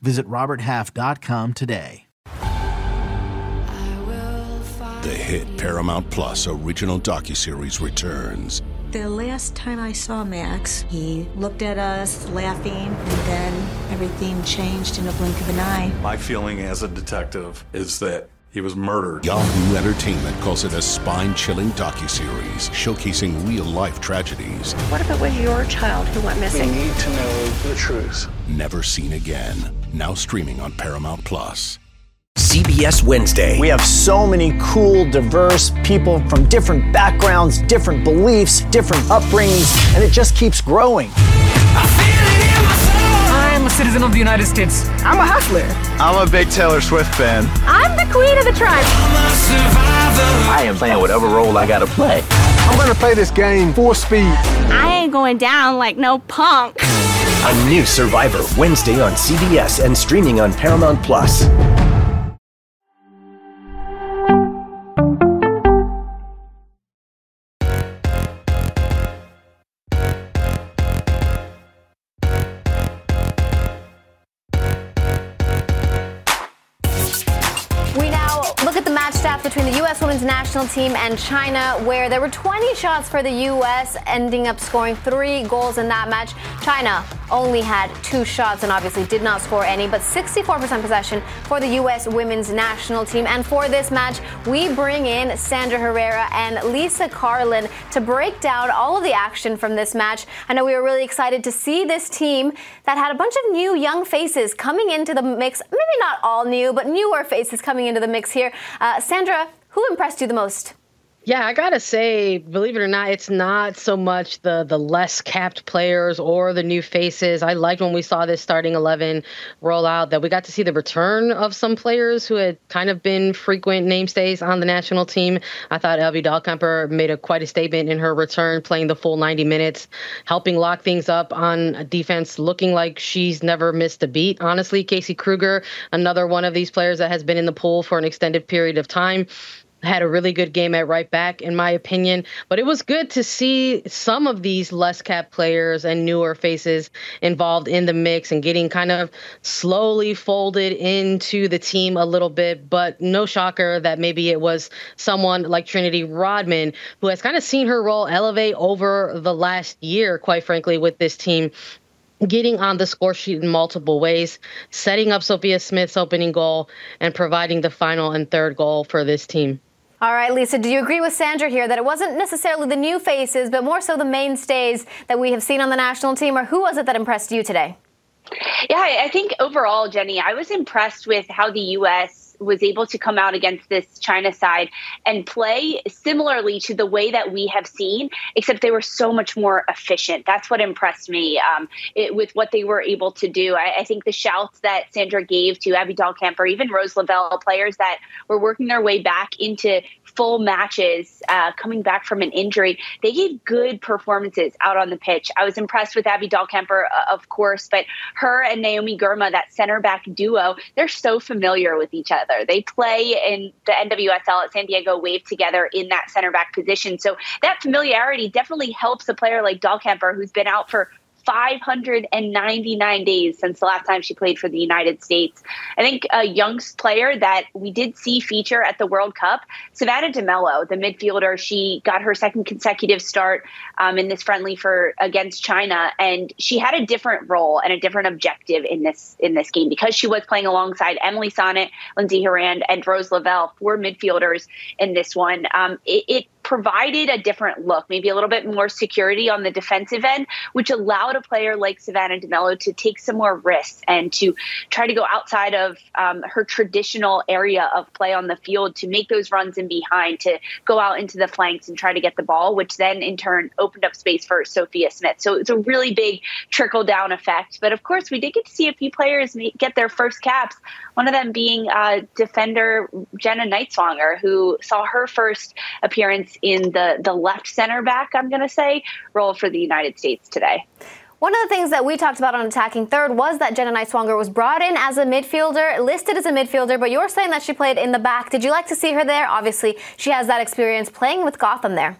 Visit RobertHalf.com today. The hit Paramount Plus original docuseries returns. The last time I saw Max, he looked at us laughing, and then everything changed in a blink of an eye. My feeling as a detective is that he was murdered. Yahoo Entertainment calls it a spine-chilling docuseries showcasing real-life tragedies. What if it was your child who went missing? We need to know the truth. Never seen again. Now streaming on Paramount Plus. CBS Wednesday. We have so many cool, diverse people from different backgrounds, different beliefs, different upbringings, and it just keeps growing. I'm a citizen of the United States. I'm a hustler. I'm a big Taylor Swift fan. I'm the queen of the tribe. I am playing whatever role I gotta play. I'm gonna play this game full speed. I ain't going down like no punk. A new Survivor Wednesday on CBS and streaming on Paramount Plus. Women's national team and China, where there were 20 shots for the U.S., ending up scoring three goals in that match. China only had two shots and obviously did not score any, but 64% possession for the U.S. women's national team. And for this match, we bring in Sandra Herrera and Lisa Carlin to break down all of the action from this match. I know we were really excited to see this team that had a bunch of new young faces coming into the mix. Maybe not all new, but newer faces coming into the mix here. Uh, Sandra, who impressed you the most? Yeah, I gotta say, believe it or not, it's not so much the the less capped players or the new faces. I liked when we saw this starting eleven roll out that we got to see the return of some players who had kind of been frequent namestays on the national team. I thought Elvie Dahlkemper made a quite a statement in her return, playing the full 90 minutes, helping lock things up on defense, looking like she's never missed a beat. Honestly, Casey Krueger, another one of these players that has been in the pool for an extended period of time had a really good game at right back, in my opinion. But it was good to see some of these less cap players and newer faces involved in the mix and getting kind of slowly folded into the team a little bit. But no shocker that maybe it was someone like Trinity Rodman, who has kind of seen her role elevate over the last year, quite frankly, with this team getting on the score sheet in multiple ways, setting up Sophia Smith's opening goal, and providing the final and third goal for this team. All right, Lisa, do you agree with Sandra here that it wasn't necessarily the new faces, but more so the mainstays that we have seen on the national team, or who was it that impressed you today? Yeah, I think overall, Jenny, I was impressed with how the U.S was able to come out against this China side and play similarly to the way that we have seen, except they were so much more efficient. That's what impressed me um, it, with what they were able to do. I, I, think the shouts that Sandra gave to Abby Dahlkamp or even Rose Lavelle, players that were working their way back into full matches, uh, coming back from an injury, they gave good performances out on the pitch. I was impressed with Abby Dahlkemper, uh, of course, but her and Naomi Girma, that center back duo, they're so familiar with each other together. They play in the NWSL at San Diego Wave together in that center back position. So that familiarity definitely helps a player like Dahlkemper, who's been out for 599 days since the last time she played for the United States. I think a young player that we did see feature at the World Cup, Savannah DeMello, the midfielder, she got her second consecutive start um, in this friendly for against China, and she had a different role and a different objective in this in this game because she was playing alongside Emily Sonnett, Lindsay Horan, and Rose Lavelle, four midfielders in this one. Um, it, it provided a different look, maybe a little bit more security on the defensive end, which allowed a player like Savannah DeMello to take some more risks and to try to go outside of um, her traditional area of play on the field to make those runs in behind, to go out into the flanks and try to get the ball, which then in turn opened up space for Sophia Smith. So it's a really big trickle down effect. But of course, we did get to see a few players get their first caps, one of them being uh, defender Jenna Nighswonger, who saw her first appearance in the, the left center back, I'm going to say, role for the United States today. One of the things that we talked about on Attacking Third was that Jenna Nighswonger was brought in as a midfielder, listed as a midfielder, but you're saying that she played in the back. Did you like to see her there? Obviously, she has that experience playing with Gotham there.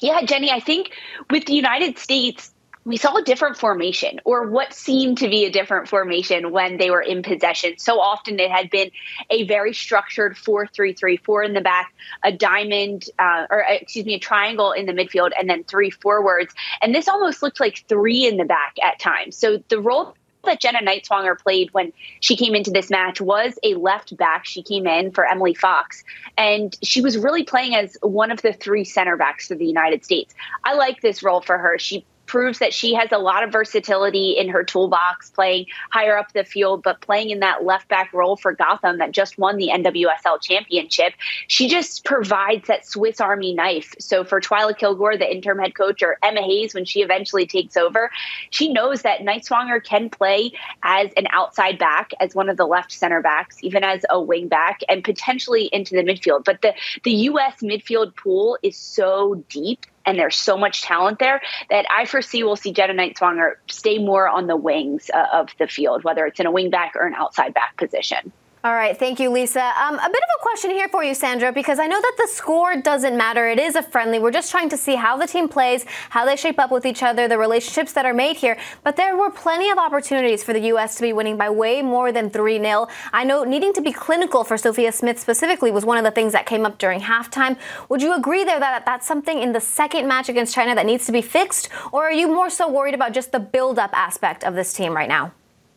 Yeah, Jenny, I think with the United States, we saw a different formation or what seemed to be a different formation when they were in possession. So often it had been a very structured 4 3 3, four in the back, a diamond, uh, or uh, excuse me, a triangle in the midfield, and then three forwards. And this almost looked like three in the back at times. So the role that Jenna Nighswonger played when she came into this match was a left back. She came in for Emily Fox, and she was really playing as one of the three center backs for the United States. I like this role for her. She proves that she has a lot of versatility in her toolbox, playing higher up the field, but playing in that left back role for Gotham that just won the NWSL championship. She just provides that Swiss Army knife. So for Twyla Kilgore, the interim head coach, or Emma Hayes, when she eventually takes over, she knows that Nighswonger can play as an outside back, as one of the left center backs, even as a wing back, and potentially into the midfield. But the, the U.S. midfield pool is so deep and there's so much talent there that I foresee we'll see Jenna Nighswonger stay more on the wings uh, of the field, whether it's in a wing back or an outside back position. All right, thank you, Lisa. Um, a bit of a question here for you, Sandra, because I know that the score doesn't matter. It is a friendly. We're just trying to see how the team plays, how they shape up with each other, the relationships that are made here. But there were plenty of opportunities for the U.S. to be winning by way more than 3 0. I know needing to be clinical for Sophia Smith specifically was one of the things that came up during halftime. Would you agree there that that's something in the second match against China that needs to be fixed? Or are you more so worried about just the build up aspect of this team right now?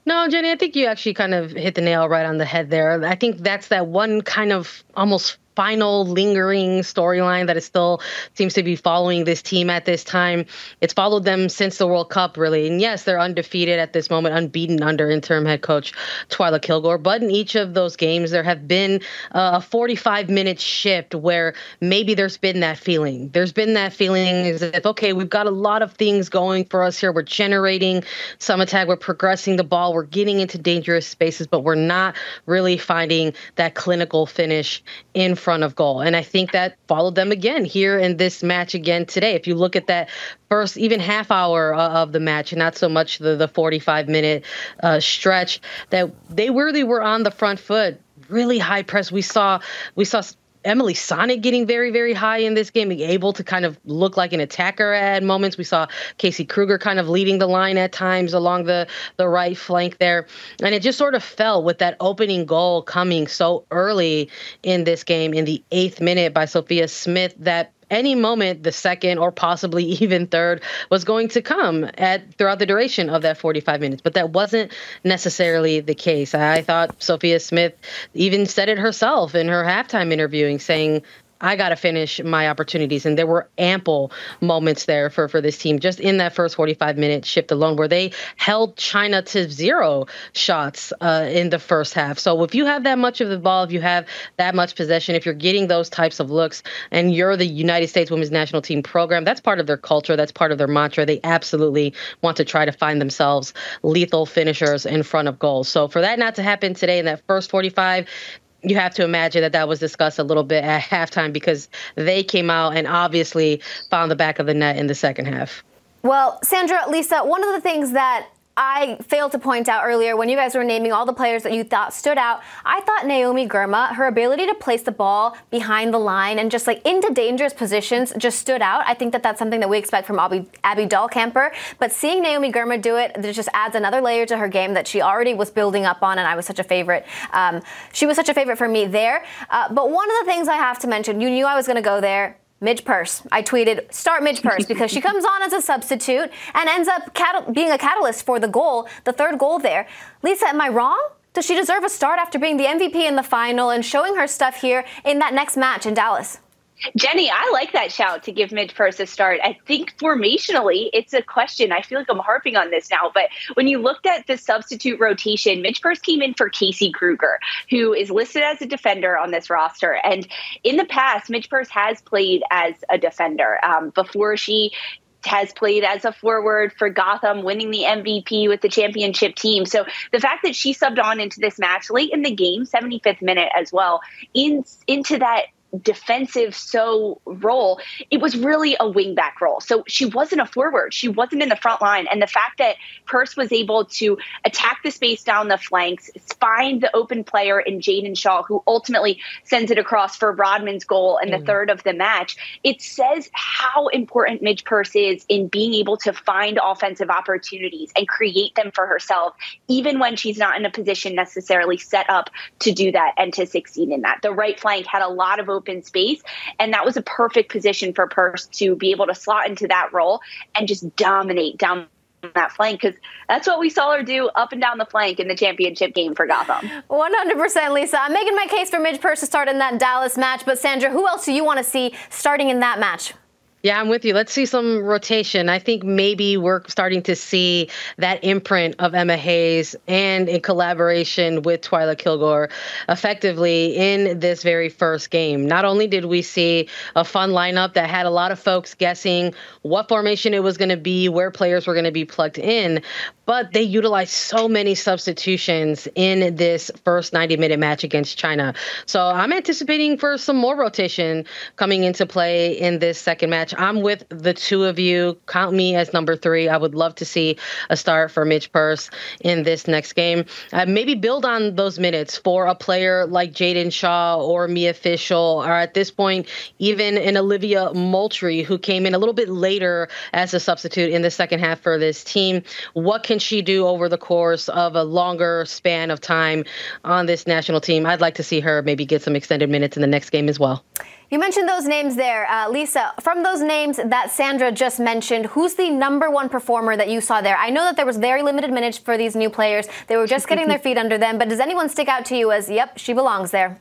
No, Jenny, I think you actually kind of hit the nail right on the head there. I think that's that one kind of almost final lingering storyline that is still seems to be following this team at this time. It's followed them since the World Cup, really. And yes, they're undefeated at this moment, unbeaten under interim head coach Twyla Kilgore. But in each of those games, there have been uh, a 45 minute shift where maybe there's been that feeling. There's been that feeling as if, okay, we've got a lot of things going for us here. We're generating some attack, we're progressing the ball, we're getting into dangerous spaces, but we're not really finding that clinical finish in front front of goal. And I think that followed them again here in this match again today. If you look at that first even half hour of the match, and not so much the, the 45 minute uh, stretch, that they really were on the front foot really high press. We saw we saw Emily Sonnett getting very, very high in this game, being able to kind of look like an attacker at moments. We saw Casey Krueger kind of leading the line at times along the, the right flank there. And it just sort of fell with that opening goal coming so early in this game in the eighth minute by Sophia Smith that any moment the second or possibly even third was going to come at throughout the duration of that 45 minutes. But that wasn't necessarily the case. I thought sophia smith even said it herself in her halftime interviewing saying I got to finish my opportunities. And there were ample moments there for, for this team just in that first 45 minute shift alone where they held China to zero shots uh, in the first half. So if you have that much of the ball, if you have that much possession, if you're getting those types of looks and you're the United States women's national team program, that's part of their culture. That's part of their mantra. They absolutely want to try to find themselves lethal finishers in front of goals. So for that not to happen today in that first 45, you have to imagine that that was discussed a little bit at halftime because they came out and obviously found the back of the net in the second half. Well, Sandra, Lisa, one of the things that I failed to point out earlier when you guys were naming all the players that you thought stood out. I thought Naomi Girma, her ability to place the ball behind the line and just like into dangerous positions just stood out. I think that that's something that we expect from Abby, Abby Dahlkemper. But seeing Naomi Girma do it, it just adds another layer to her game that she already was building up on, and I was such a favorite. Um, she was such a favorite for me there. Uh, but one of the things I have to mention, you knew I was going to go there. Midge Purce. I tweeted, start Midge Purce because she comes on as a substitute and ends up cat- being a catalyst for the goal, the third goal there. Lisa, am I wrong? Does she deserve a start after being the MVP in the final and showing her stuff here in that next match in Dallas? Jenny, I like that shout to give Midge Purce a start. I think formationally, it's a question. I feel like I'm harping on this now, but when you looked at the substitute rotation, Midge Purce came in for Casey Krueger, who is listed as a defender on this roster. And in the past, Midge Purce has played as a defender um, before she has played as a forward for Gotham, winning the MVP with the championship team. So the fact that she subbed on into this match late in the game, 75th minute as well, in into that defensive so role, it was really a wingback role. So she wasn't a forward. She wasn't in the front line. And the fact that Purce was able to attack the space down the flanks, find the open player in Jaedyn Shaw, who ultimately sends it across for Rodman's goal and the mm. third of the match, it says how important Midge Purce is in being able to find offensive opportunities and create them for herself, even when she's not in a position necessarily set up to do that and to succeed in that. The right flank had a lot of open space. And that was a perfect position for Purce to be able to slot into that role and just dominate down that flank because that's what we saw her do up and down the flank in the championship game for Gotham. 100%, Lisa. I'm making my case for Midge Purce to start in that Dallas match, but Sandra, who else do you want to see starting in that match? Yeah, I'm with you. Let's see some rotation. I think maybe we're starting to see that imprint of Emma Hayes and in collaboration with Twyla Kilgore effectively in this very first game. Not only did we see a fun lineup that had a lot of folks guessing what formation it was going to be, where players were going to be plugged in, but they utilized so many substitutions in this first 90 minute match against China. So I'm anticipating for some more rotation coming into play in this second match. I'm with the two of you. Count me as number three. I would love to see a start for Midge Purce in this next game. Uh, maybe build on those minutes for a player like Jaedyn Shaw or Mia Fishel, or at this point, even an Olivia Moultrie, who came in a little bit later as a substitute in the second half for this team. What can she do over the course of a longer span of time on this national team? I'd like to see her maybe get some extended minutes in the next game as well. You mentioned those names there. Uh, Lisa, from those names that Sandra just mentioned, who's the number one performer that you saw there? I know that there was very limited minutes for these new players. They were just getting their feet under them, but does anyone stick out to you as, yep, she belongs there?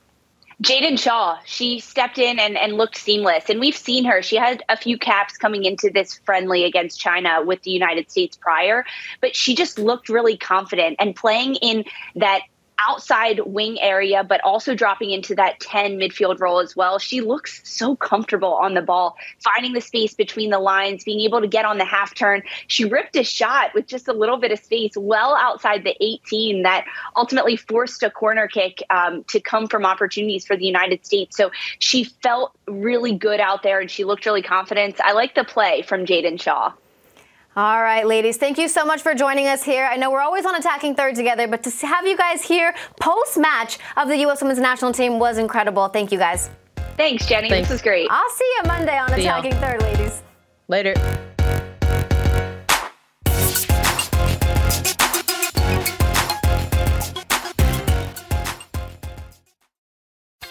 Jaedyn Shaw, she stepped in and, and looked seamless. And we've seen her. She had a few caps coming into this friendly against China with the United States prior, but she just looked really confident and playing in that outside wing area, but also dropping into that 10 midfield role as well. She looks so comfortable on the ball, finding the space between the lines, being able to get on the half turn. She ripped a shot with just a little bit of space well outside the 18 that ultimately forced a corner kick um, to come from opportunities for the United States. So she felt really good out there and she looked really confident. I like the play from Jaedyn Shaw. All right, ladies, thank you so much for joining us here. I know we're always on Attacking Third together, but to have you guys here post match of the U.S. Women's National Team was incredible. Thank you guys. Thanks, Jenny. Thanks. This was great. I'll see you Monday on see Attacking y'all. Third, ladies. Later.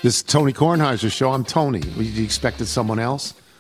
This is Tony Kornheiser's show. I'm Tony. You expected someone else?